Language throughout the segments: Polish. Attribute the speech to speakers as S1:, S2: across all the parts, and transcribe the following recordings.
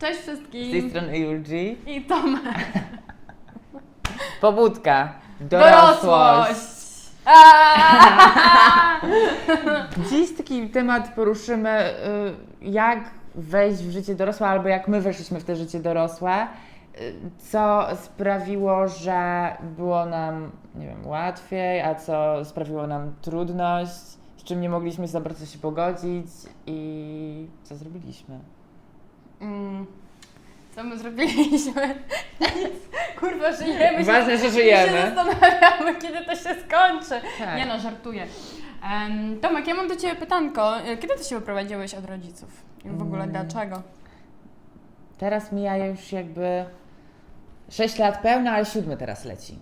S1: Cześć
S2: Z tej
S1: wszystkim.
S2: strony Julgi.
S1: I Tomek.
S2: Pobudka. Dorosłość.
S1: Dorosłość.
S2: Dziś taki temat poruszymy, y, jak wejść w życie dorosłe, albo jak my weszliśmy w to życie dorosłe, y, co sprawiło, że było nam, nie wiem, łatwiej, a co sprawiło nam trudność, z czym nie mogliśmy za bardzo się pogodzić i co zrobiliśmy.
S1: Mm, Co my zrobiliśmy? Kurwa, żyjemy. się-
S2: Ważne, że
S1: się
S2: żyjemy.
S1: zastanawiamy, kiedy to się skończy.
S2: Tak.
S1: Nie no, żartuję. Em, Tomek, ja mam do Ciebie pytanko. E, Kiedy Ty się wyprowadziłeś od rodziców? I w ogóle
S2: Mm.
S1: dlaczego?
S2: Teraz mija już jakby 6 lat pełne, ale siódmy teraz leci.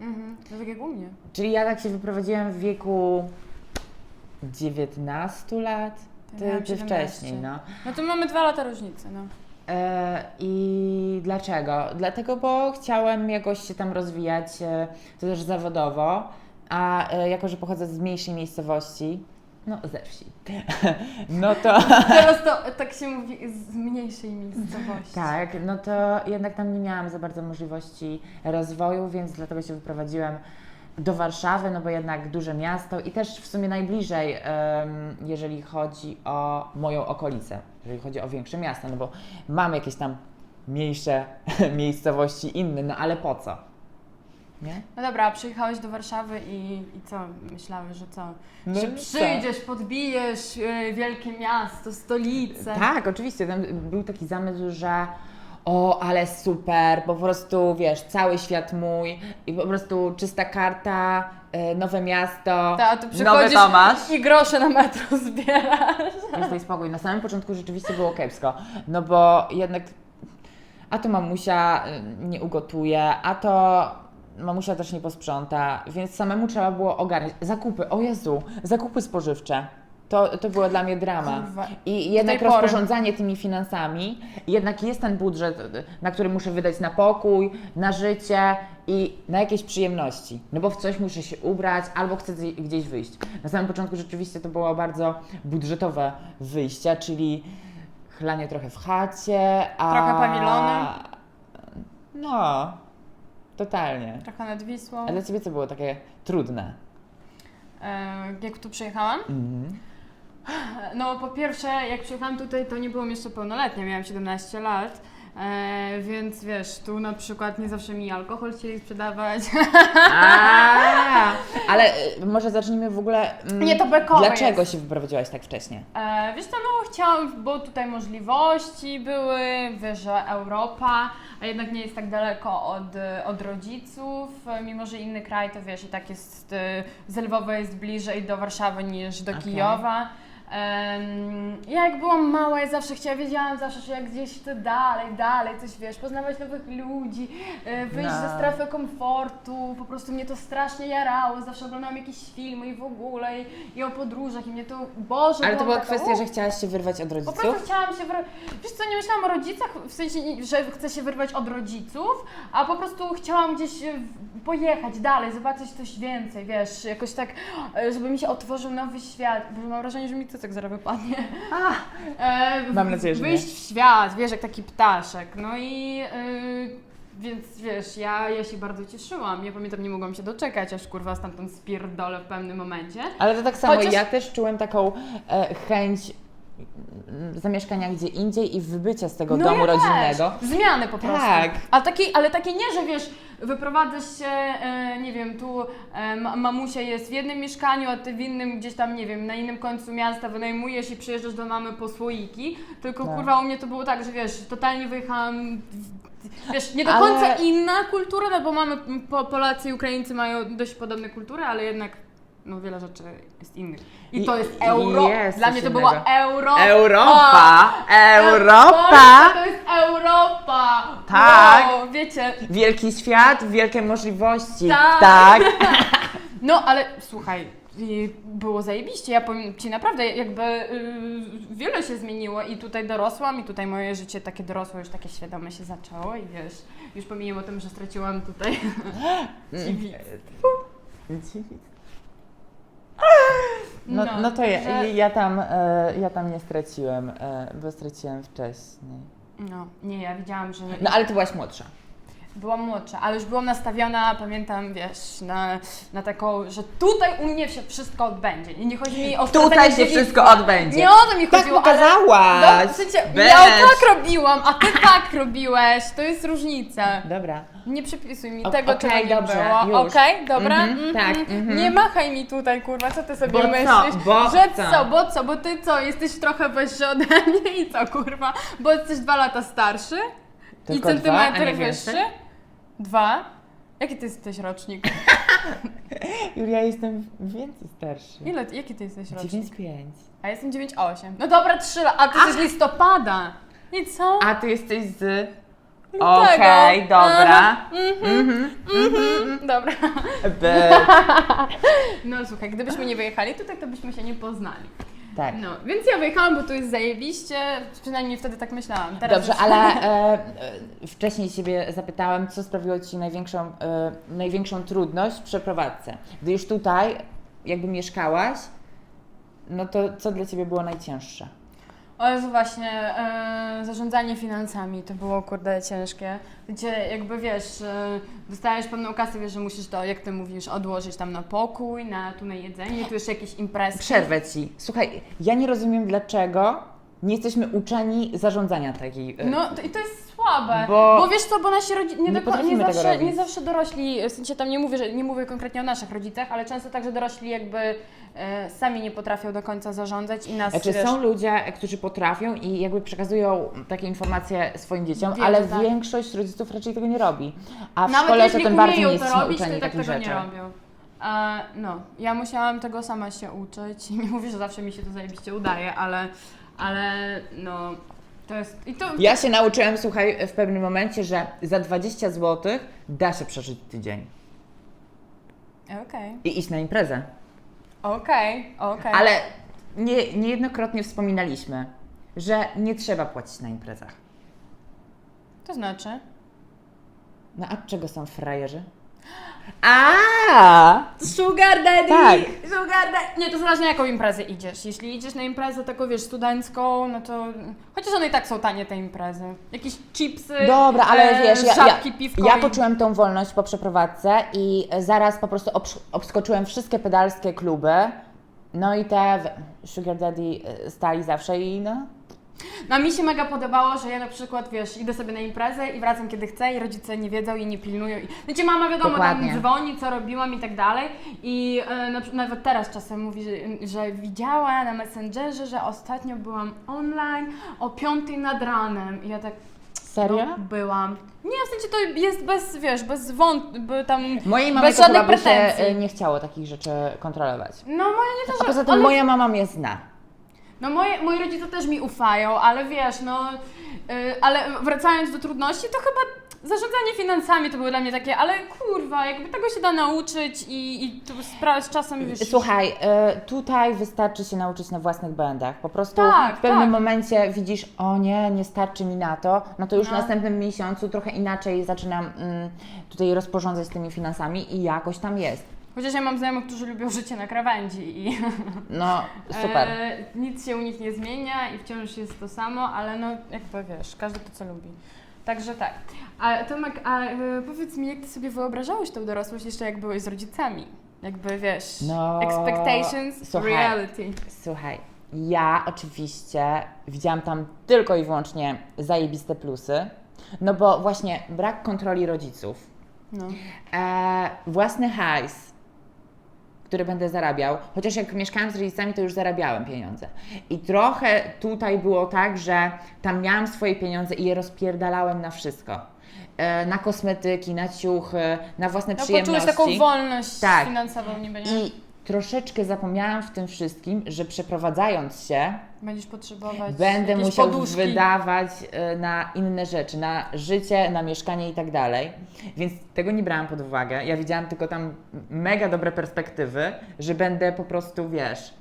S1: Mhm. To tak jak u mnie.
S2: Czyli ja tak się wyprowadziłem w wieku 19 lat, ty,
S1: 17.
S2: wcześniej, no.
S1: No to mamy dwa lata różnicy, no.
S2: E, I dlaczego? Dlatego, bo chciałem jakoś się tam rozwijać, e, to też zawodowo, a e, jako, że pochodzę z mniejszej miejscowości, no ze wsi, no to
S1: Teraz to tak się mówi z mniejszej miejscowości.
S2: tak, no to jednak tam nie miałam za bardzo możliwości rozwoju, więc dlatego się wyprowadziłem do Warszawy, no bo jednak duże miasto i też w sumie najbliżej, jeżeli chodzi o moją okolicę, jeżeli chodzi o większe miasta, no bo mamy jakieś tam mniejsze miejscowości inne, no ale po co? Nie?
S1: No dobra, przyjechałeś do Warszawy i, i co? Myślałeś, że co?
S2: No
S1: że
S2: co?
S1: przyjdziesz, podbijesz e, wielkie miasto, stolicę.
S2: Tak, oczywiście. Tam był taki zamysł, że o, ale super, po prostu wiesz, cały świat mój i po prostu czysta karta, e, nowe miasto,
S1: Ta, tu
S2: nowy Tomasz.
S1: i grosze na metro zbierasz.
S2: Jest daj spokój. Na samym początku rzeczywiście było kiepsko, no bo jednak a to mamusia y, nie ugotuje, a to mamusia też nie posprząta, więc samemu trzeba było ogarniać. Zakupy, o Jezu, zakupy spożywcze. To, to było dla mnie drama.
S1: Kurwa.
S2: I jednak
S1: pory.
S2: rozporządzanie tymi finansami, jednak jest ten budżet, na który muszę wydać na pokój, na życie i na jakieś przyjemności. No bo w coś muszę się ubrać albo chcę gdzie- gdzieś wyjść. Na samym początku rzeczywiście to było bardzo budżetowe wyjścia, czyli chlanie trochę w chacie, a...
S1: Trochę pawilony.
S2: No, totalnie.
S1: Trochę nad Wisłą.
S2: A dla Ciebie co było takie trudne?
S1: E, jak tu przyjechałam?
S2: Mhm.
S1: No po pierwsze, jak przyjechałam tutaj, to nie byłam jeszcze pełnoletnia, miałam 17 lat. E, więc wiesz, tu na przykład nie zawsze mi alkohol chcieli sprzedawać.
S2: A, Ale y, może zacznijmy w ogóle. mm,
S1: Nie, to bekowe
S2: Dlaczego
S1: jest.
S2: się wyprowadziłaś tak wcześnie?
S1: E, wiesz co, no chciałam, bo tutaj możliwości były, wiesz, że Europa, a jednak nie jest tak daleko od, e, od rodziców, e, mimo że inny kraj to wiesz, i tak jest, e, z Lwowa jest bliżej do Warszawy niż do
S2: Okej.
S1: Kijowa. Ja jak byłam mała, ja zawsze chciałam, wiedziałam zawsze, że jak gdzieś to dalej, dalej, coś wiesz, poznawać nowych ludzi, e, wyjść
S2: No.
S1: ze strefy komfortu, po prostu mnie to strasznie jarało, zawsze oglądałam jakieś filmy i w ogóle, i, i o podróżach i mnie to, Boże,
S2: Ale to była
S1: taka,
S2: kwestia,
S1: "U".
S2: że chciałaś się wyrwać od
S1: Po
S2: rodziców?
S1: prostu chciałam się wyrwać. Wiesz co, nie myślałam o rodzicach, w sensie, że chcę się wyrwać od rodziców, a po prostu chciałam gdzieś e, pojechać dalej, zobaczyć coś więcej, wiesz, jakoś tak, e, żeby mi się otworzył nowy świat. Bo mam wrażenie, że mi cycek zaraz wypadnie. E,
S2: Mam nadzieję, że nie.
S1: Wyjść w świat, wiesz, jak taki ptaszek. No i. e, więc wiesz, ja, ja się bardzo cieszyłam. Ja pamiętam, nie mogłam się doczekać, aż kurwa stamtąd spierdolę w pewnym momencie.
S2: Ale to tak samo,
S1: Chociaż-
S2: ja też czułem taką e, chęć zamieszkania gdzie indziej i wybycia z tego
S1: No
S2: domu
S1: ja
S2: rodzinnego.
S1: Też. Zmiany po prostu.
S2: Tak.
S1: A takiej, ale takie nie, że wiesz, wyprowadzasz się, e, nie wiem, tu e, ma- mamusia jest w jednym mieszkaniu, a ty w innym gdzieś tam, nie wiem, na innym końcu miasta wynajmujesz i przyjeżdżasz do mamy po słoiki. Tylko
S2: Tak.
S1: kurwa u mnie to było tak, że wiesz, totalnie wyjechałam. Wiesz, nie do
S2: Ale-
S1: końca inna kultura, no bo mamy, po, Polacy i Ukraińcy mają dość podobne kultury, ale jednak no wiele rzeczy jest innych. I, to jest euro.
S2: jest
S1: Dla mnie to była euro.
S2: Europa! Europa!
S1: To jest Europa!
S2: Tak.
S1: Wow, wiecie.
S2: Wielki świat, wielkie możliwości.
S1: Tak.
S2: tak.
S1: No ale słuchaj, i było zajebiście. Ja powiem Ci naprawdę, jakby yy, wiele się zmieniło i tutaj dorosłam i tutaj moje życie takie dorosłe, już takie świadome się zaczęło i wiesz, już pomijam o tym, że straciłam tutaj dziewicę.
S2: No,
S1: No,
S2: no to ja,
S1: że-
S2: ja, tam, e, ja tam nie straciłem, e, bo straciłem wcześniej.
S1: No, nie, ja widziałam, że
S2: No ale ty byłaś młodsza.
S1: Byłam młodsza, ale już byłam nastawiona, pamiętam, wiesz, na, na taką, że tutaj u mnie się wszystko odbędzie. I nie chodzi mi o
S2: Tutaj
S1: stracenie
S2: się
S1: dziewictwa.
S2: wszystko odbędzie.
S1: Nie o to mi
S2: Tak
S1: chodziło,
S2: pokazałaś.
S1: ale... No, w sensie,
S2: Weź.
S1: ja tak robiłam, a ty tak robiłeś, to jest różnica.
S2: Dobra.
S1: Nie przypisuj mi
S2: O-
S1: tego,
S2: okej,
S1: czego nie
S2: dobrze,
S1: było.
S2: już.
S1: Okej, dobra?
S2: Mhm, tak, mhm.
S1: Nie machaj mi tutaj, kurwa, co ty sobie
S2: Bo co?
S1: myślisz?
S2: Bo
S1: że
S2: co?
S1: co? Bo co? Bo ty co? Jesteś trochę wyższy ode mnie i co, kurwa? Bo jesteś dwa lata starszy
S2: Tylko
S1: i
S2: dwa, a
S1: centymetr
S2: nie
S1: wyższy? Dwa? Jaki ty jesteś rocznik?
S2: Julia, jestem więcej starszy.
S1: Ile, jaki ty jesteś rocznik?
S2: 9,5.
S1: A ja jestem 9,8. No dobra, 3 lata, a ty jesteś z listopada. I co?
S2: A ty jesteś z... Okej, dobra.
S1: Aha, mhm, mhm, Dobra.
S2: Be-
S1: No słuchaj, gdybyśmy nie wyjechali tutaj, to byśmy się nie poznali.
S2: Tak.
S1: No, więc ja wyjechałam, bo tu jest zajebiście, przynajmniej wtedy tak myślałam. Teraz
S2: Dobrze,
S1: już...
S2: ale e, e, wcześniej Ciebie zapytałem, co sprawiło Ci największą, e, największą trudność w przeprowadzce. Gdy już tutaj jakby mieszkałaś, no to co dla Ciebie było najcięższe?
S1: O właśnie, e, zarządzanie finansami to było kurde ciężkie. Gdzie jakby wiesz, e, dostajesz pewną kasę, wiesz, że musisz to, jak ty mówisz, odłożyć tam na pokój, na tu na jedzenie, tu jeszcze jakieś imprezy.
S2: Przerwę Ci. Słuchaj, ja nie rozumiem dlaczego nie jesteśmy uczeni zarządzania takiej... e,
S1: No to, i to jest słabe,
S2: Bo-
S1: bo, wiesz co, bo nasi rodzice nie,
S2: nie potrafimy
S1: nie, zawsze, nie zawsze dorośli, w sensie tam nie mówię, że nie mówię konkretnie o naszych rodzicach, ale często tak, że dorośli jakby e, sami nie potrafią do końca zarządzać i nas,
S2: Znaczy
S1: wiesz,
S2: są ludzie, którzy potrafią i jakby przekazują takie informacje swoim dzieciom, ale
S1: tak.
S2: większość rodziców raczej tego nie robi. A w
S1: Nawet
S2: szkole to tym bardziej nie
S1: umieją to
S2: jesteśmy
S1: robić, to
S2: uczeni
S1: i tak tego
S2: rzeczy.
S1: nie robią. E, no, ja musiałam tego sama się uczyć i nie mówię, że zawsze mi się to zajebiście udaje, ale, ale no, to jest, i to,
S2: Ja się nauczyłem, słuchaj, w pewnym momencie, że za 20 zł da się przeżyć tydzień
S1: okej,
S2: i iść na imprezę.
S1: okej, okej.
S2: Ale nie, niejednokrotnie wspominaliśmy, że nie trzeba płacić na imprezach.
S1: To znaczy?
S2: No a czego są frajerzy? A!
S1: Sugar daddy!
S2: Tak.
S1: Sugar daddy! Nie, to zależy na jaką imprezę idziesz. Jeśli idziesz na imprezę taką, wiesz, studencką, no to... Chociaż one i tak są tanie, te imprezy. Jakieś chipsy,
S2: Dobra, ale
S1: e,
S2: wiesz, ja,
S1: żabki,
S2: ja,
S1: piwko
S2: ja
S1: i-
S2: poczułem tą wolność po przeprowadzce i zaraz po prostu obsz- obskoczyłem wszystkie pedalskie kluby. No i te w- Sugar Daddy y, stali zawsze i no.
S1: No mi się mega podobało, że ja na przykład, wiesz, idę sobie na imprezę i wracam kiedy chcę i rodzice nie wiedzą i nie pilnują. I... Wiecie, mama wiadomo,
S2: Dokładnie.
S1: tam dzwoni, co robiłam i tak dalej. I e, na, nawet teraz czasem mówi, że, że widziała na Messengerze, że ostatnio byłam online o piątej nad ranem. I ja tak,
S2: Serio?
S1: no, byłam. Nie, w sensie to jest bez, wiesz, bez wąt, by tam...
S2: Mojej mamie
S1: bez
S2: to
S1: żadnych
S2: się
S1: pretensji.
S2: y, nie chciało takich rzeczy kontrolować.
S1: No moja nie to,
S2: A
S1: że...
S2: poza tym
S1: ale-
S2: moja mama mnie zna.
S1: No moje, moi rodzice też mi ufają, ale wiesz, no, yy, ale wracając do trudności, to chyba zarządzanie finansami to były dla mnie takie, ale kurwa, jakby tego się da nauczyć i, i to spra- z czasem wiesz...
S2: Słuchaj, y, tutaj wystarczy się nauczyć na własnych błędach. Po prostu
S1: Tak,
S2: w pewnym
S1: tak.
S2: momencie widzisz, o nie, nie starczy mi na to, no to już w
S1: No.
S2: następnym miesiącu trochę inaczej zaczynam mm, tutaj rozporządzać tymi finansami i jakoś tam jest.
S1: Chociaż ja mam znajomych, którzy lubią życie na krawędzi i
S2: No, super.
S1: e, nic się u nich nie zmienia i wciąż jest to samo, ale no jakby wiesz, każdy to co lubi. Także tak. A Tomek, a e, powiedz mi, jak ty sobie wyobrażałeś tą dorosłość jeszcze jak byłeś z rodzicami? Jakby wiesz,
S2: No,
S1: expectations,
S2: słuchaj.
S1: reality.
S2: Słuchaj, ja oczywiście widziałam tam tylko i wyłącznie zajebiste plusy, no bo właśnie brak kontroli rodziców,
S1: No.
S2: e, własny hajs, który będę zarabiał, chociaż jak mieszkałam z rodzicami, to już zarabiałem pieniądze. I trochę tutaj było tak, że tam miałam swoje pieniądze i je rozpierdalałem na wszystko. E, na kosmetyki, na ciuchy, na własne
S1: No,
S2: przyjemności.
S1: poczułeś taką wolność
S2: Tak.
S1: finansową niby, nie?
S2: I troszeczkę zapomniałam w tym wszystkim, że przeprowadzając się,
S1: Będziesz potrzebować
S2: będę musiał
S1: poduszki.
S2: wydawać e, na inne rzeczy, na życie, na mieszkanie i tak dalej. Więc tego nie brałam pod uwagę. Ja widziałam tylko tam mega dobre perspektywy, że będę po prostu, wiesz,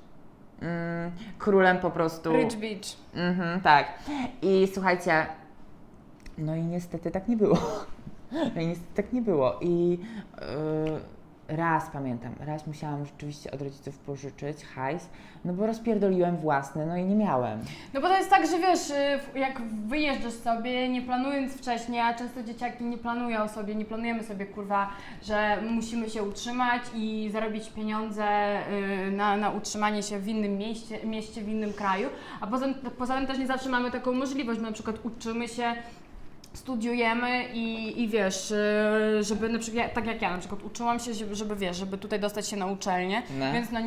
S2: mm, królem po prostu.
S1: Rich Beach.
S2: Mhm, tak. I słuchajcie, no i niestety tak nie było. No i niestety tak nie było. I yy, raz pamiętam, raz musiałam rzeczywiście od rodziców pożyczyć hajs, no bo rozpierdoliłem własny, no i nie miałem.
S1: No bo to jest tak, że wiesz, y, jak wyjeżdżasz sobie, nie planując wcześniej, a często dzieciaki nie planują sobie, nie planujemy sobie, kurwa, że musimy się utrzymać i zarobić pieniądze y, na, na utrzymanie się w innym mieście, mieście, w innym kraju, a poza, poza tym też nie zawsze mamy taką możliwość, bo na przykład uczymy się studiujemy i, i wiesz, y, żeby na przykład, tak jak ja na przykład uczyłam się, żeby, żeby wiesz, żeby tutaj dostać się na uczelnię,
S2: No.
S1: więc no,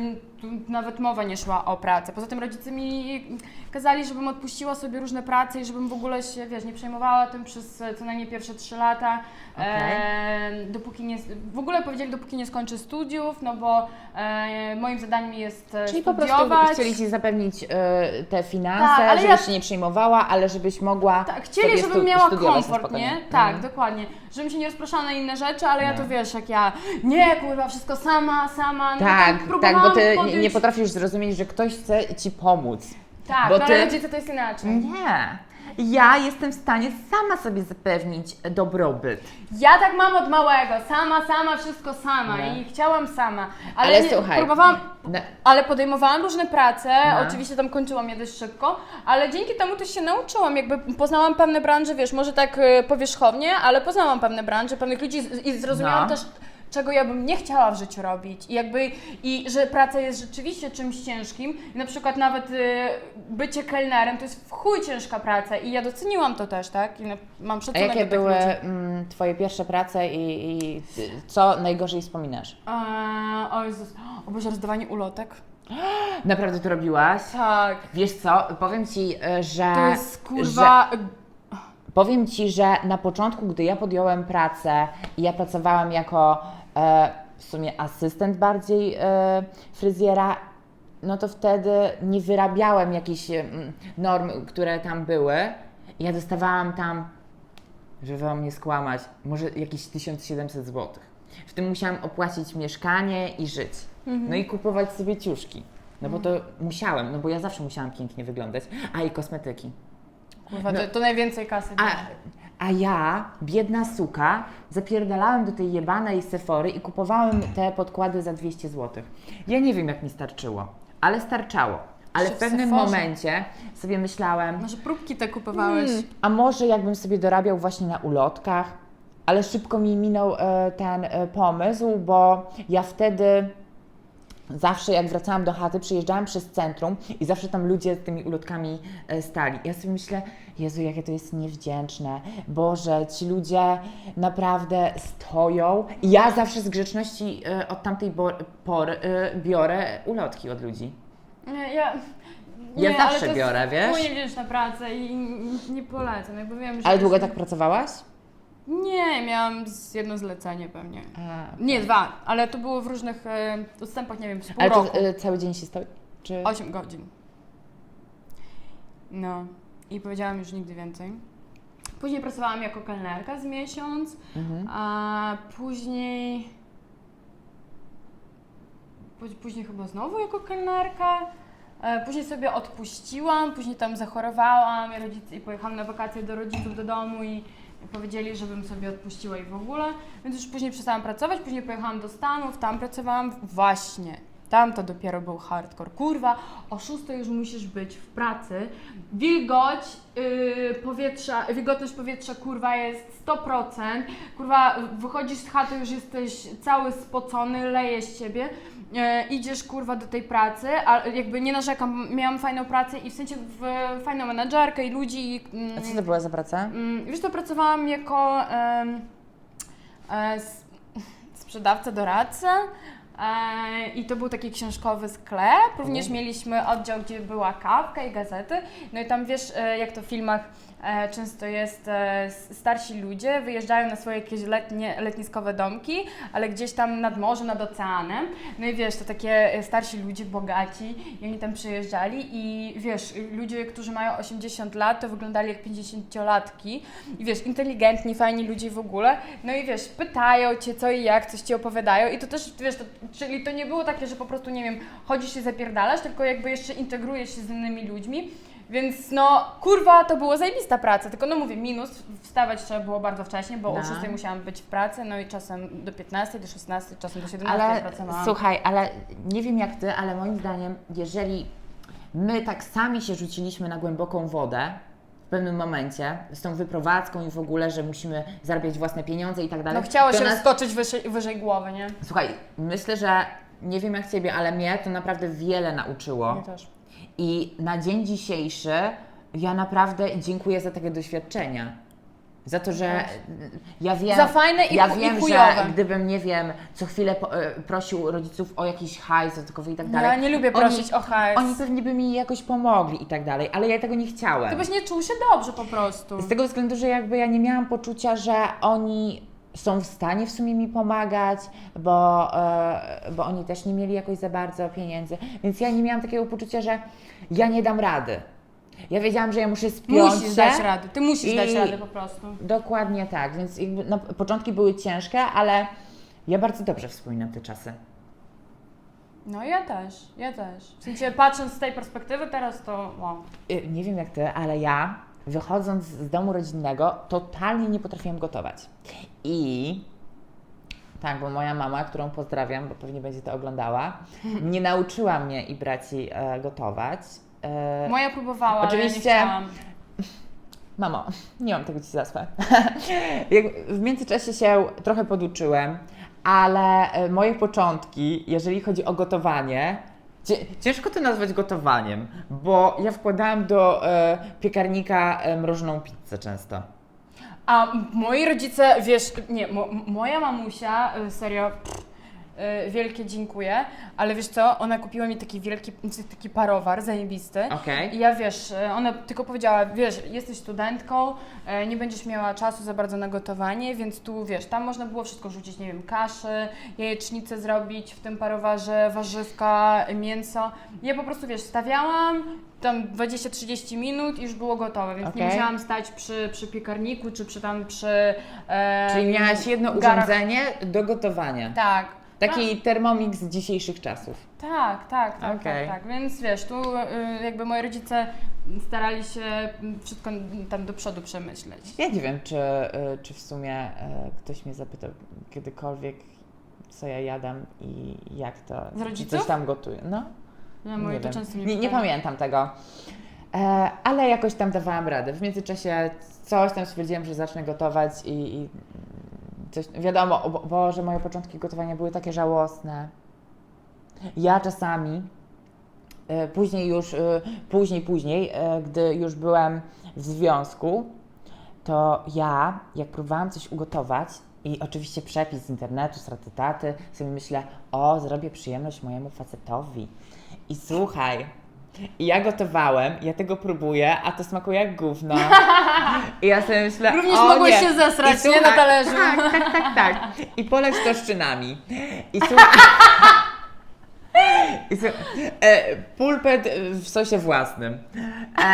S1: nawet mowa nie szła o pracy. Poza tym rodzice mi kazali, żebym odpuściła sobie różne prace i żebym w ogóle się, wiesz, nie przejmowała tym przez e, co najmniej pierwsze trzy lata, e, dopóki nie, w ogóle powiedzieli, dopóki nie skończę studiów, no bo e, moim zadaniem jest e,
S2: Czyli po
S1: studiować.
S2: prostu chcieli Ci zapewnić e, te finanse,
S1: Tak,
S2: żebyś
S1: ja-
S2: się nie przejmowała, ale żebyś mogła
S1: Tak, chcieli, żebym miała
S2: studiować
S1: komfort, nie? Tak,
S2: Mhm.
S1: dokładnie. Żebym się nie rozpraszała na inne rzeczy, ale ja to wiesz, jak ja, nie kurwa, wszystko sama, sama, no
S2: Tak, tak,
S1: próbowałam
S2: bo Ty nie,
S1: podjąć...
S2: nie potrafisz zrozumieć, że ktoś chce Ci pomóc.
S1: Tak,
S2: bo
S1: no,
S2: ty-
S1: to jest inaczej.
S2: Nie. Ja jestem w stanie sama sobie zapewnić dobrobyt.
S1: Ja tak mam od małego, sama, sama, wszystko sama
S2: Nie.
S1: i chciałam sama. Ale,
S2: Ale
S1: nie,
S2: słuchaj,
S1: próbowałam,
S2: No,
S1: ale podejmowałam różne prace,
S2: No.
S1: oczywiście tam kończyłam je dość szybko, ale dzięki temu też się nauczyłam, jakby poznałam pewne branże, wiesz, może tak y, powierzchownie, ale poznałam pewne branże, pewnych ludzi i zrozumiałam
S2: No.
S1: też, czego ja bym nie chciała w życiu robić i jakby, i że praca jest rzeczywiście czymś ciężkim i na przykład nawet y, bycie kelnerem to jest w chuj ciężka praca i ja doceniłam to też, tak, i na, mam
S2: a
S1: szacunek
S2: jakie
S1: do tych
S2: były
S1: ludzi.
S2: mm, Twoje pierwsze prace i, i co najgorzej wspominasz?
S1: Eee, o Jezus, o Boże, rozdawanie ulotek.
S2: Naprawdę to robiłaś?
S1: Tak.
S2: Wiesz co, powiem Ci, e, że...
S1: To jest kurwa.
S2: Powiem Ci, że na początku, gdy ja podjąłem pracę i ja pracowałam jako w sumie asystent bardziej e, fryzjera, no to wtedy nie wyrabiałem jakichś norm, które tam były. Ja dostawałam tam, żeby Wam nie skłamać, może jakieś 1700 zł. W tym musiałam opłacić mieszkanie i żyć. No i kupować sobie ciuszki. No bo to musiałem, no bo ja zawsze musiałam pięknie wyglądać. A i kosmetyki.
S1: Kurwa,
S2: No.
S1: to, to najwięcej kasy.
S2: A. a ja, biedna suka, zapierdalałem do tej jebanej Sephory i kupowałem te podkłady za 200 zł. Ja nie wiem, jak mi starczyło, ale starczało. Ale w
S1: w
S2: pewnym
S1: Sephorze.
S2: momencie sobie myślałem,
S1: Może próbki te kupowałeś?
S2: hmm, a może jakbym sobie dorabiał właśnie na ulotkach, ale szybko mi minął e, ten e, pomysł, bo ja wtedy zawsze jak wracałam do chaty, przyjeżdżałam przez centrum i zawsze tam ludzie z tymi ulotkami e, stali. Ja sobie myślę, Jezu, jakie to jest niewdzięczne. Boże, ci ludzie naprawdę stoją. I ja zawsze z grzeczności e, od tamtej pory e, biorę ulotki od ludzi.
S1: Ja.
S2: Ja
S1: nie,
S2: zawsze
S1: to
S2: biorę,
S1: jest
S2: wiesz?
S1: chuj niewdzięczna praca i i nie polecam, jakby wiem, że...
S2: Ale
S1: jest-
S2: długo tak pracowałaś?
S1: Nie, miałam z jedno zlecenie pewnie.
S2: A,
S1: Nie, dwa, ale to było w różnych e, odstępach, nie wiem, z pół
S2: Ale to
S1: roku.
S2: e, cały dzień się stoi? Czy...
S1: 8 godzin. No. I powiedziałam już nigdy więcej. Później pracowałam jako kelnerka z miesiąc,
S2: Mhm.
S1: a później. pó- Później chyba znowu jako kelnerka. E, Później sobie odpuściłam, później tam zachorowałam i, rodzice, i pojechałam na wakacje do rodziców do domu i powiedzieli, żebym sobie odpuściła i w ogóle. Więc już później przestałam pracować, później pojechałam do Stanów, tam pracowałam właśnie. Tam to dopiero był hardcore. Kurwa, o 6 już musisz być w pracy. Wilgoć yy, powietrza, wilgotność powietrza kurwa jest 100%. Kurwa, wychodzisz z chaty, już jesteś cały spocony, leje z ciebie. E, idziesz kurwa do tej pracy, a jakby nie narzekam, miałam fajną pracę i w sensie w, fajną menadżerkę i ludzi. i, mm,
S2: A co to była za praca?
S1: Mm, Wiesz, to pracowałam jako em, e, s- sprzedawca, doradca. E, I to był taki książkowy sklep. Również
S2: Mhm.
S1: mieliśmy oddział, gdzie była kawka i gazety. No i tam wiesz, e, jak to w filmach e, często jest, starsi ludzie wyjeżdżają na swoje jakieś letnie, letniskowe domki, ale gdzieś tam nad morzem, nad oceanem. No i wiesz, to takie starsi ludzie, bogaci, i oni tam przyjeżdżali i wiesz, ludzie, którzy mają 80 lat, to wyglądali jak 50-latki i wiesz, inteligentni, fajni ludzie w ogóle. No i wiesz, pytają cię co i jak, coś ci opowiadają i to też, wiesz, to, czyli to nie było takie, że po prostu, nie wiem, chodzisz się zapierdalasz, tylko jakby jeszcze integrujesz się z innymi ludźmi. Więc no, kurwa, to była zajebista praca, tylko no mówię, minus, wstawać trzeba było bardzo wcześnie, bo
S2: No.
S1: o 6 musiałam być w pracy, no i czasem do 15, do 16, czasem do 17
S2: Ale
S1: pracowałam.
S2: słuchaj, ale nie wiem jak ty, ale moim zdaniem, jeżeli my tak sami się rzuciliśmy na głęboką wodę pewnym momencie z tą wyprowadzką i w ogóle, że musimy zarabiać własne pieniądze i tak dalej.
S1: No chciało się
S2: nas-
S1: wskoczyć wyżej, wyżej głowy, nie?
S2: Słuchaj, myślę, że nie wiem jak ciebie, ale mnie to naprawdę wiele nauczyło.
S1: Mnie też.
S2: I na dzień dzisiejszy ja naprawdę dziękuję za takie doświadczenia. Za to, że ja wiem.
S1: Za fajne i
S2: ja
S1: i
S2: wiem,
S1: chujowe.
S2: że gdybym, nie wiem, co chwilę po, e, prosił rodziców o jakiś hajs dodatkowy i tak dalej.
S1: Ja nie lubię
S2: oni-
S1: prosić o hajs.
S2: Oni pewnie by mi jakoś pomogli i tak dalej, ale ja tego nie chciałem.
S1: Ty byś nie czuł się dobrze po prostu.
S2: Z tego względu, że jakby ja nie miałam poczucia, że oni są w stanie w sumie mi pomagać, bo, bo oni też nie mieli jakoś za bardzo pieniędzy, więc ja nie miałam takiego poczucia, że ja nie dam rady. Ja wiedziałam, że ja muszę spiąć
S1: Musisz
S2: się.
S1: dać radę, ty musisz
S2: i-
S1: dać radę po prostu.
S2: Dokładnie tak, więc jakby na początki były ciężkie, ale ja bardzo dobrze wspominam te czasy.
S1: No ja też, ja też. W sensie patrząc z tej perspektywy teraz to wow.
S2: Y, Nie wiem jak ty, ale ja wychodząc z domu rodzinnego totalnie nie potrafiłam gotować. I tak, bo moja mama, którą pozdrawiam, bo pewnie będzie to oglądała, nie nauczyła mnie i braci e, gotować. E,
S1: Moja próbowała,
S2: Oczywiście-
S1: ale ja nie chciałam.
S2: Mamo, nie mam tego ci za złe. W międzyczasie się trochę poduczyłem, ale e, moje początki, jeżeli chodzi o gotowanie, ciężko to nazwać gotowaniem, bo ja wkładałam do e, piekarnika e, mrożoną pizzę często.
S1: A moi rodzice, wiesz, nie, mo, moja mamusia, y, serio, pff, wielkie dziękuję, ale wiesz co, ona kupiła mi taki wielki, taki parowar zajebisty.
S2: Okej.
S1: I ja wiesz, y, ona tylko powiedziała, wiesz, jesteś studentką, y, nie będziesz miała czasu za bardzo na gotowanie, więc tu wiesz, tam można było wszystko rzucić, nie wiem, kaszy, jajecznicę zrobić w tym parowarze, warzywka, mięso. Ja po prostu wiesz, stawiałam tam 20-30 minut i już było gotowe, więc nie
S2: Okej.
S1: musiałam stać przy, przy piekarniku czy przy tam przy. E,
S2: Czyli miałaś jedno
S1: garach.
S2: urządzenie do gotowania.
S1: Tak.
S2: Taki Thermomix z dzisiejszych czasów.
S1: Tak, tak, tak,
S2: Okej.
S1: tak, tak. Więc wiesz, tu y, jakby moi rodzice starali się wszystko tam do przodu przemyśleć.
S2: Ja nie wiem, czy, y, czy w sumie y, ktoś mnie zapytał kiedykolwiek, co ja jadam i jak to.
S1: Z rodziców?
S2: Coś tam gotuję. No.
S1: No, moi
S2: nie
S1: to
S2: wiem.
S1: często
S2: nie, nie pamiętam tego. E, ale jakoś tam dawałam radę. W międzyczasie coś tam stwierdziłam, że zacznę gotować i, i coś, wiadomo, o Bo- Boże, moje początki gotowania były takie żałosne. Ja czasami, e, później już, e, później, później, e, gdy już byłem w związku, to ja, jak próbowałam coś ugotować i oczywiście przepis z internetu, z sobie myślę, o, zrobię przyjemność mojemu facetowi. I słuchaj, i ja gotowałem, ja tego próbuję, a to smakuje jak gówno. I ja sobie myślę,
S1: Również
S2: o
S1: mogłeś
S2: nie.
S1: się zesrać,
S2: I
S1: nie, na talerzu.
S2: Tak, tak, tak, tak. I poleć toszczynami. I słuchaj... I słuchaj e, pulpet w sosie własnym. E,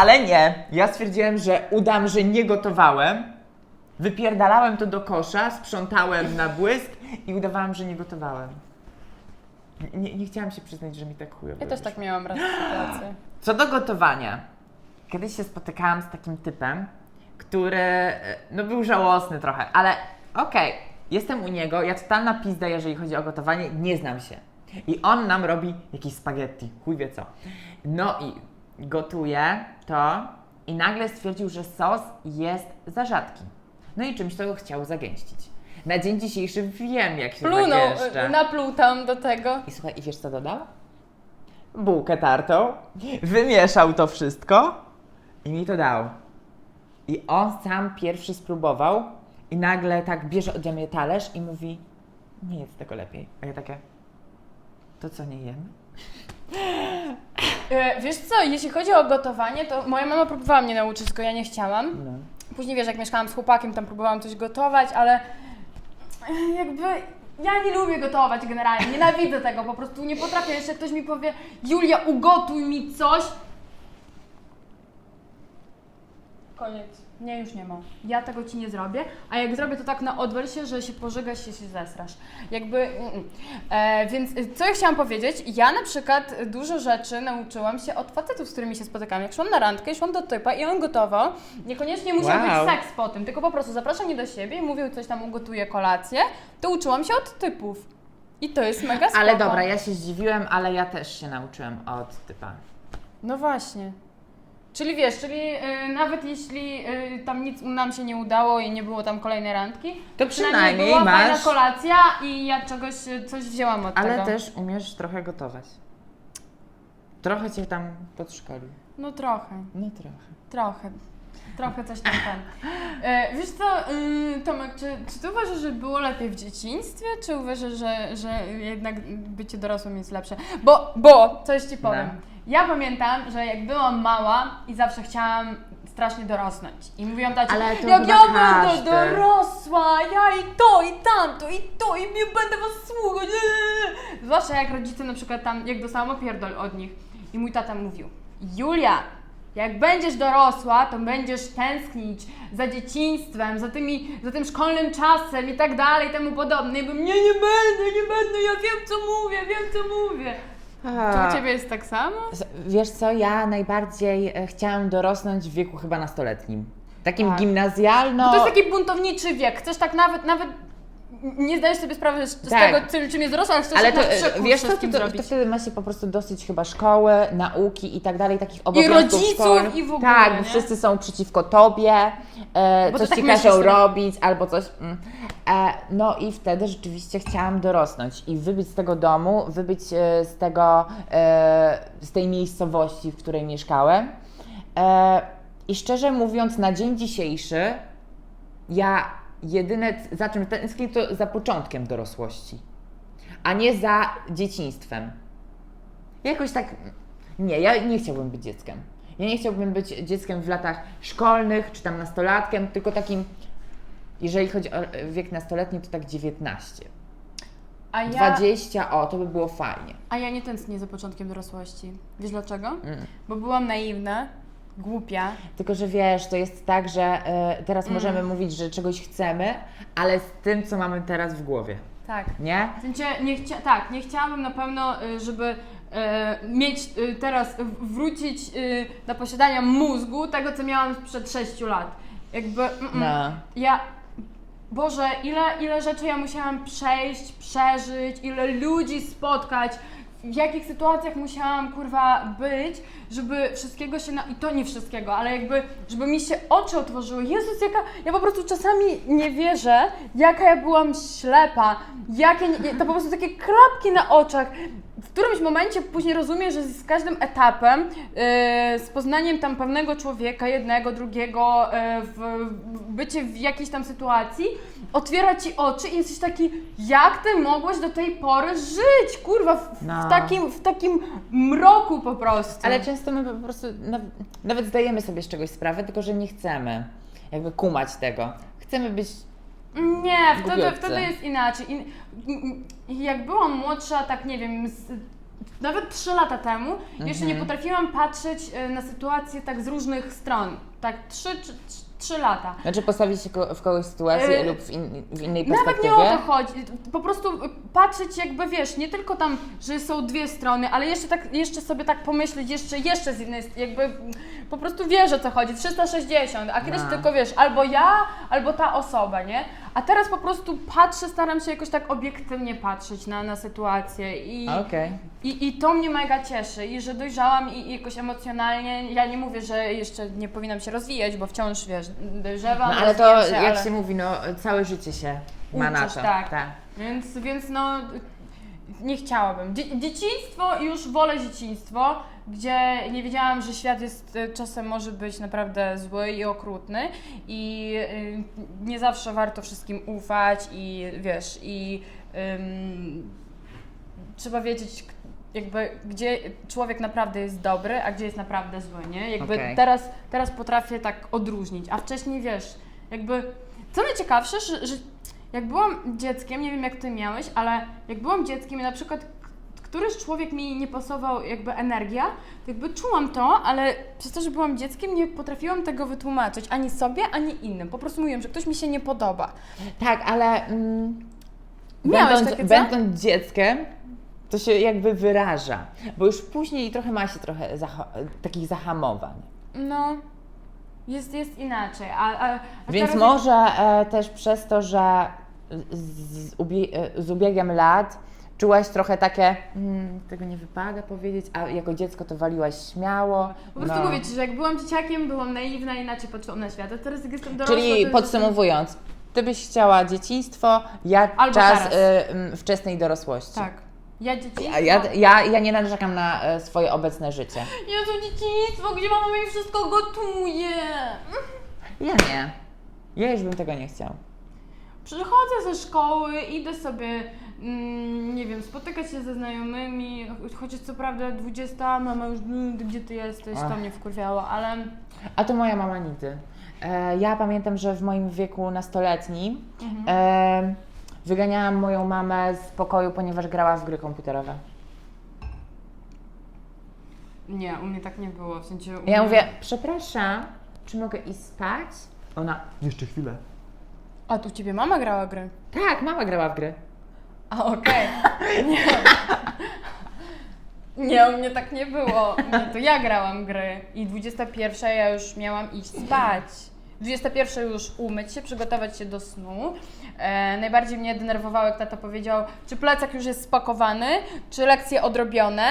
S2: ale nie, ja stwierdziłem, że udam, że nie gotowałem. Wypierdalałem to do kosza, sprzątałem na błysk i udawałam, że nie gotowałem. Nie, nie, chciałam się przyznać, że mi tak chujowo
S1: Ja też
S2: wyszło.
S1: tak miałam raz sytuację.
S2: Co do gotowania. Kiedyś się spotykałam z takim typem, który e, no, był żałosny trochę, ale okej, jestem u niego, ja totalna pizda, jeżeli chodzi o gotowanie, nie znam się. I on nam robi jakieś spaghetti, chuj wie co. No i gotuje to i nagle stwierdził, że sos jest za rzadki. No i czymś to chciał zagęścić. Na dzień dzisiejszy wiem, jak się
S1: Plunął,
S2: zagęszcza.
S1: y, napluł tam do tego.
S2: I słuchaj, i wiesz co dodał? Bułkę tartą, wymieszał to wszystko i mi to dał. I on sam pierwszy spróbował i nagle tak bierze ode mnie talerz i mówi, nie jest tego lepiej. A ja takie, to co nie jemy?
S1: E, Wiesz co, jeśli chodzi o gotowanie, to moja mama próbowała mnie nauczyć, tylko ja nie chciałam.
S2: No.
S1: Później wiesz, jak mieszkałam z chłopakiem, tam próbowałam coś gotować, ale jakby ja nie lubię gotować generalnie, nienawidzę tego, po prostu nie potrafię, jeszcze ktoś mi powie Julia, ugotuj mi coś. Koniec. Nie, już nie ma. Ja tego ci nie zrobię, a jak zrobię to tak na odwal się, że się pożygasz się, się zesrasz. Jakby, mm, mm. e, więc y, co ja chciałam powiedzieć, ja na przykład dużo rzeczy nauczyłam się od facetów, z którymi się spotykam. Jak szłam na randkę, szłam do typa i on gotował, niekoniecznie musiał
S2: Wow.
S1: być seks po tym, tylko po prostu zapraszał mnie do siebie i mówił coś tam, ugotuje kolację, to uczyłam się od typów. I to jest mega spoko.
S2: Ale dobra, ja się zdziwiłem, ale ja też się nauczyłem od typa.
S1: No właśnie. Czyli wiesz, czyli y, nawet jeśli y, tam nic nam się nie udało i nie było tam kolejnej randki,
S2: To przynajmniej
S1: była fajna
S2: masz-
S1: kolacja i ja czegoś, y, coś wzięłam od
S2: Ale
S1: tego.
S2: też umiesz trochę gotować. Trochę cię tam podszkolił.
S1: No trochę,
S2: No trochę.
S1: trochę. Trochę coś tam ten. E, wiesz co, y, Tomek, czy, czy ty uważasz, że było lepiej w dzieciństwie, czy uważasz, że, że jednak bycie dorosłym jest lepsze? Bo, bo, coś ci powiem. Ja pamiętam, że jak byłam mała i zawsze chciałam strasznie dorosnąć. I mówiłam tacie,
S2: Ale to
S1: jak
S2: chyba
S1: ja będę
S2: każdy.
S1: dorosła, ja i to, i tamto, i to, i nie będę was słuchać. eee. Zwłaszcza jak rodzice na przykład tam, jak dostałam opierdol od nich. I mój tata mówił, Julia, jak będziesz dorosła, to będziesz tęsknić za dzieciństwem, za, tymi, za tym szkolnym czasem i tak dalej, temu podobne. I bym, nie, nie będę, nie będę, ja wiem co mówię, wiem co mówię. Czy u Ciebie jest tak samo?
S2: Wiesz co, ja najbardziej e, chciałam dorosnąć w wieku chyba nastoletnim. Takim
S1: Tak.
S2: gimnazjalno...
S1: Bo to jest taki buntowniczy wiek. Chcesz tak nawet, nawet nie zdajesz sobie sprawy z, z
S2: Tak.
S1: tego, czym, czym jest dorosła, ale chcesz
S2: Ale to, e, wiesz to, to,
S1: zrobić.
S2: to wtedy ma się po prostu dosyć chyba szkoły, nauki i tak dalej, takich obowiązków
S1: rodziców
S2: szkolnych.
S1: i w ogóle,
S2: Tak,
S1: nie?
S2: wszyscy są przeciwko tobie, e, coś
S1: tak
S2: ci
S1: myślisz
S2: każą robić albo coś. Mm. E, no i wtedy rzeczywiście chciałam dorosnąć i wybyć z tego domu, wybyć e, z tego, e, z tej miejscowości, w której mieszkałem. E, I szczerze mówiąc, na dzień dzisiejszy ja jedyne, za czym tęsknię, to za początkiem dorosłości, a nie za dzieciństwem. Jakoś tak. Nie, ja nie chciałbym być dzieckiem. Ja nie chciałbym być dzieckiem w latach szkolnych, czy tam nastolatkiem, tylko takim, jeżeli chodzi o wiek nastoletni, to tak 19.
S1: A ja,
S2: 20, o, to by było fajnie.
S1: a ja nie tęsknię za początkiem dorosłości. Wiesz dlaczego?
S2: Mm.
S1: Bo byłam naiwna, głupia.
S2: Tylko, że wiesz, to jest tak, że e, teraz
S1: Mm.
S2: możemy mówić, że czegoś chcemy, ale z tym, co mamy teraz w głowie,
S1: Tak.
S2: nie?
S1: W sensie nie chcia, tak, nie chciałabym na pewno, y, żeby y, mieć y, teraz, wrócić y, do posiadania mózgu tego, co miałam sprzed 6 lat. Jakby, mm, mm.
S2: No.
S1: ja, Boże, ile, ile rzeczy ja musiałam przejść, przeżyć, ile ludzi spotkać, w jakich sytuacjach musiałam, kurwa, być, żeby wszystkiego się, na... i to nie wszystkiego, ale jakby, żeby mi się oczy otworzyły. Jezus, jaka, ja po prostu czasami nie wierzę, jaka ja byłam ślepa, jakie, nie- to po prostu takie klapki na oczach. W którymś momencie później rozumiem, że z każdym etapem, yy, z poznaniem tam pewnego człowieka, jednego, drugiego, yy, w, w bycie w jakiejś tam sytuacji, otwiera ci oczy i jesteś taki, jak ty mogłeś do tej pory żyć, kurwa, w,
S2: No.
S1: w, takim, w takim mroku po prostu.
S2: Ale często my po prostu naw- nawet zdajemy sobie z czegoś sprawę, tylko że nie chcemy jakby kumać tego. Chcemy być.
S1: Nie, wtedy, wtedy jest inaczej. In, in, in, jak byłam młodsza, tak nie wiem, z, nawet 3 lata temu, jeszcze nie
S2: Mhm.
S1: potrafiłam patrzeć e, na sytuację tak z różnych stron. Tak 3, 3 lata.
S2: Znaczy postawić się ko- w kogoś sytuacji
S1: Yy,
S2: lub w, in, w innej
S1: Nawet
S2: perspektywie.
S1: nie o to chodzi. Po prostu patrzeć jakby, wiesz, nie tylko tam, że są dwie strony, ale jeszcze tak, jeszcze sobie tak pomyśleć, jeszcze, jeszcze z innej strony, jakby po prostu wiesz o co chodzi, 360, a kiedyś
S2: No.
S1: tylko wiesz, albo ja, albo ta osoba, nie? A teraz po prostu patrzę, staram się jakoś tak obiektywnie patrzeć na, na sytuację i,
S2: Okej.
S1: i, i to mnie mega cieszy i że dojrzałam i, i jakoś emocjonalnie, ja nie mówię, że jeszcze nie powinnam się rozwijać, bo wciąż, wiesz, dojrzewam,
S2: No ale to,
S1: rozwijam
S2: jak
S1: ale...
S2: się mówi, no całe życie się ma na
S1: Uczysz,
S2: to.
S1: tak. Więc, więc no, nie chciałabym. Dzie- dzieciństwo, już wolę dzieciństwo, gdzie nie wiedziałam, że świat jest y, czasem może być naprawdę zły i okrutny i y, nie zawsze warto wszystkim ufać i wiesz, i ym, trzeba wiedzieć k- jakby, gdzie człowiek naprawdę jest dobry, a gdzie jest naprawdę zły, nie? Jakby
S2: Okej.
S1: teraz, teraz potrafię tak odróżnić, a wcześniej wiesz, jakby, co najciekawsze, że, że jak byłam dzieckiem, nie wiem jak ty miałeś, ale jak byłam dzieckiem i na przykład któryś człowiek mi nie pasował, jakby energia, to jakby czułam to, ale przez to, że byłam dzieckiem, nie potrafiłam tego wytłumaczyć ani sobie, ani innym. Po prostu mówiłam, że ktoś mi się nie podoba.
S2: Tak, ale mm, będąc,
S1: takie
S2: będąc dzieckiem, to się jakby wyraża, bo już później trochę ma się trochę zaha- takich zahamowań.
S1: No, jest, jest inaczej. A, a, a
S2: Więc
S1: teraz
S2: może e, też przez to, że z, z, ubie- e, z ubiegiem lat czułaś trochę takie, mm, tego nie wypada powiedzieć, a jako dziecko to waliłaś śmiało.
S1: Po prostu
S2: no.
S1: mówię Ci, że jak byłam dzieciakiem, byłam naiwna, inaczej patrzyłam na świat. A teraz jak jestem dorosła,
S2: Czyli
S1: to
S2: podsumowując, ty byś chciała dzieciństwo, ja
S1: Albo
S2: czas y, wczesnej dorosłości.
S1: Tak. Ja dzieciństwo.
S2: Ja, ja, ja, ja nie narzekam na e, swoje obecne życie.
S1: Jezu, dzieciństwo, gdzie mama mi wszystko gotuje.
S2: Ja nie. Ja już bym tego nie chciał.
S1: Przychodzę ze szkoły, idę sobie, mm, nie wiem, spotykać się ze znajomymi, chociaż co prawda 20, mama już, mm, gdzie ty jesteś, to
S2: Ach.
S1: mnie wkurwiało, ale
S2: A to moja mama nigdy. E, ja pamiętam, że w moim wieku nastoletnim e, wyganiałam moją mamę z pokoju, ponieważ grała w gry komputerowe.
S1: nie, u mnie tak nie było, w sensie... u
S2: Ja
S1: mnie-
S2: mówię, przepraszam, czy mogę iść spać? Ona, jeszcze chwilę.
S1: A tu u Ciebie mama grała gry?
S2: Tak, mama grała w gry.
S1: A, okej. Nie. Nie, u mnie tak nie było. Nie, to ja grałam gry i 21 ja już miałam iść spać. 21 już umyć się, przygotować się do snu. E, najbardziej mnie denerwowało, jak tata powiedział, czy plecak już jest spakowany, czy lekcje odrobione.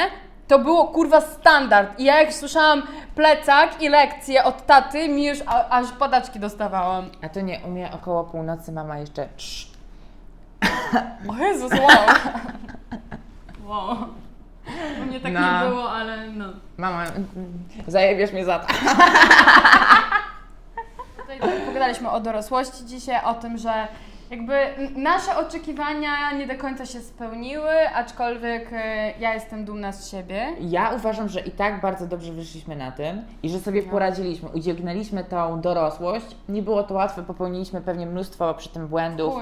S1: To było kurwa standard. I ja jak słyszałam plecak i lekcje od taty, mi już a, aż padaczki dostawałam.
S2: A to nie, u mnie około północy mama jeszcze trz,
S1: O Jezus, wow. Wow. U mnie tak
S2: No.
S1: nie było, ale no.
S2: Mama, zajebiesz mnie za to.
S1: Tutaj tak pogadaliśmy o dorosłości dzisiaj, o tym, że jakby nasze oczekiwania nie do końca się spełniły, aczkolwiek e, ja jestem dumna z siebie.
S2: Ja uważam, że i tak bardzo dobrze wyszliśmy na tym i że sobie poradziliśmy, udźwignęliśmy tą dorosłość. Nie było to łatwe, popełniliśmy pewnie mnóstwo przy tym błędów,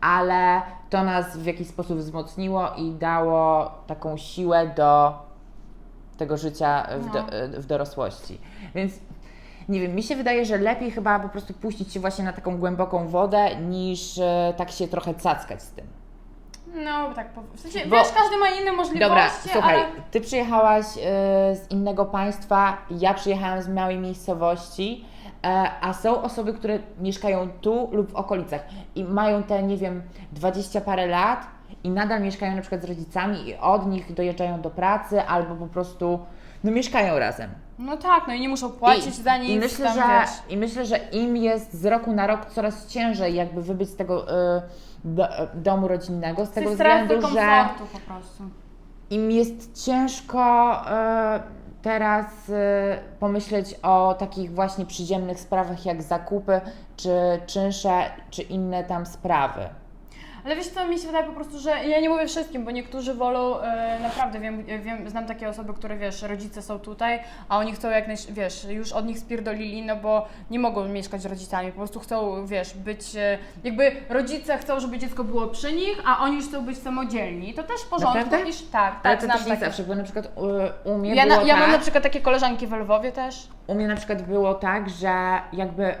S2: ale to nas w jakiś sposób wzmocniło i dało taką siłę do tego życia w, do, w dorosłości. Więc nie wiem, mi się wydaje, że lepiej chyba po prostu puścić się właśnie na taką głęboką wodę, niż e, tak się trochę cackać z tym.
S1: No tak, w sensie,
S2: Bo-
S1: wiesz, każdy ma inne możliwości,
S2: Dobra, słuchaj,
S1: ale...
S2: ty przyjechałaś e, z innego państwa, ja przyjechałam z małej miejscowości, e, a są osoby, które mieszkają tu lub w okolicach i mają te, nie wiem, 20 parę lat i nadal mieszkają na przykład z rodzicami i od nich dojeżdżają do pracy albo po prostu, no mieszkają razem.
S1: No tak, no i nie muszą płacić
S2: I,
S1: za nic,
S2: i myślę,
S1: tam,
S2: że,
S1: wiesz.
S2: I myślę, że im jest z roku na rok coraz ciężej jakby wybyć z tego e, do, domu rodzinnego, z tego
S1: Tej strefy
S2: względu, że
S1: po prostu.
S2: im jest ciężko e, teraz e, pomyśleć o takich właśnie przyziemnych sprawach jak zakupy, czy czynsze, czy inne tam sprawy.
S1: Ale wiesz co, mi się wydaje po prostu, że ja nie mówię wszystkim, bo niektórzy wolą, e, naprawdę wiem, wiem, znam takie osoby, które wiesz, rodzice są tutaj, a oni chcą jak naj, wiesz, już od nich spierdolili, no bo nie mogą mieszkać z rodzicami, po prostu chcą, wiesz, być, e, jakby rodzice chcą, żeby dziecko było przy nich, a oni już chcą być samodzielni. To też w porządku,
S2: Naprawdę?
S1: iż tak,
S2: Ale
S1: tak,
S2: to
S1: znam
S2: też nie
S1: takie.
S2: zawsze, bo na przykład u, u mnie
S1: Ja,
S2: było
S1: na, ja
S2: tak,
S1: mam na przykład takie koleżanki w Lwowie też.
S2: u mnie na przykład było tak, że jakby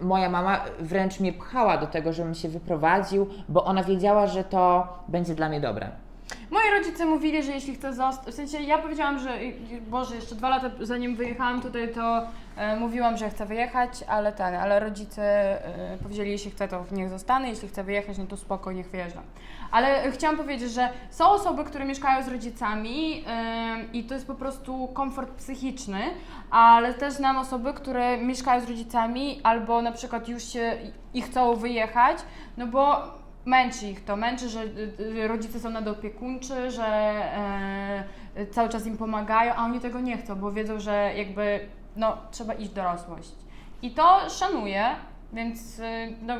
S2: moja mama wręcz mnie pchała do tego, żebym się wyprowadził, bo ona wiedziała, że to będzie dla mnie dobre.
S1: Moi rodzice mówili, że jeśli chcę zostać, w sensie ja powiedziałam, że Boże, jeszcze dwa lata zanim wyjechałam tutaj, to e, mówiłam, że chcę wyjechać, ale ten, ale rodzice e, powiedzieli, jeśli chcę, to niech zostanę, jeśli chcę wyjechać, no to spoko, niech wyjeżdżam. Ale chciałam powiedzieć, że są osoby, które mieszkają z rodzicami e, i to jest po prostu komfort psychiczny, ale też znam osoby, które mieszkają z rodzicami albo na przykład już się i chcą wyjechać, no bo męczy ich to, męczy, że y, y, rodzice są nadopiekuńczy, że e, cały czas im pomagają, a oni tego nie chcą, bo wiedzą, że jakby no, trzeba iść dorosłość. I to szanuję, więc y, no,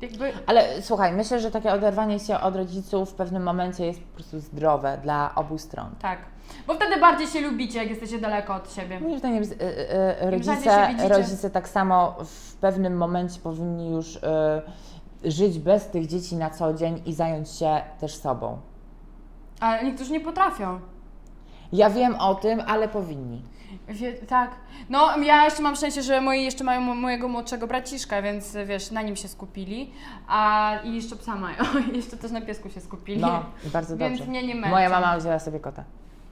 S1: jakby
S2: Ale słuchaj, myślę, że takie oderwanie się od rodziców w pewnym momencie jest po prostu zdrowe dla obu stron.
S1: tak. Bo wtedy bardziej się lubicie, jak jesteście daleko od siebie.
S2: Moim zdaniem y, y, y, rodzice, rodzice tak samo w pewnym momencie powinni już y, żyć bez tych dzieci na co dzień i zająć się też sobą.
S1: Ale niektórzy nie potrafią.
S2: Ja wiem o tym, ale powinni.
S1: Wie, tak. No, ja jeszcze mam szczęście, że moi jeszcze mają mo- mojego młodszego braciszka, więc wiesz, na nim się skupili. A i jeszcze psa mają. jeszcze też na piesku się skupili.
S2: No, bardzo
S1: Więc
S2: dobrze.
S1: mnie nie męczą.
S2: Moja mama wzięła sobie kota.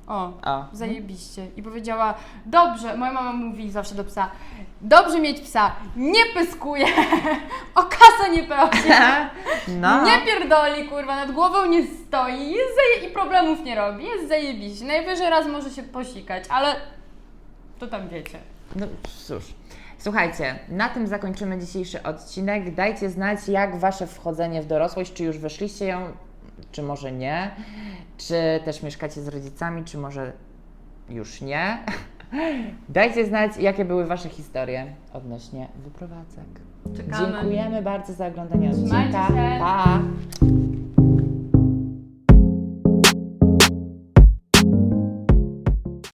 S1: O,
S2: O.
S1: zajebiście. I powiedziała, dobrze, moja mama mówi zawsze do psa, dobrze mieć psa, nie pyskuje, o kasę nie prosi,
S2: No.
S1: nie pierdoli, kurwa, nad głową nie stoi jest zaje- i problemów nie robi, jest zajebiście. Najwyżej raz może się posikać, ale to tam wiecie.
S2: No cóż. Słuchajcie, na tym zakończymy dzisiejszy odcinek. Dajcie znać, jak Wasze wchodzenie w dorosłość, czy już weszliście ją, czy może nie, czy też mieszkacie z rodzicami, czy może już nie. Dajcie znać, jakie były Wasze historie odnośnie wyprowadzek.
S1: Czekamy.
S2: Dziękujemy bardzo za oglądanie odcinka. Pa!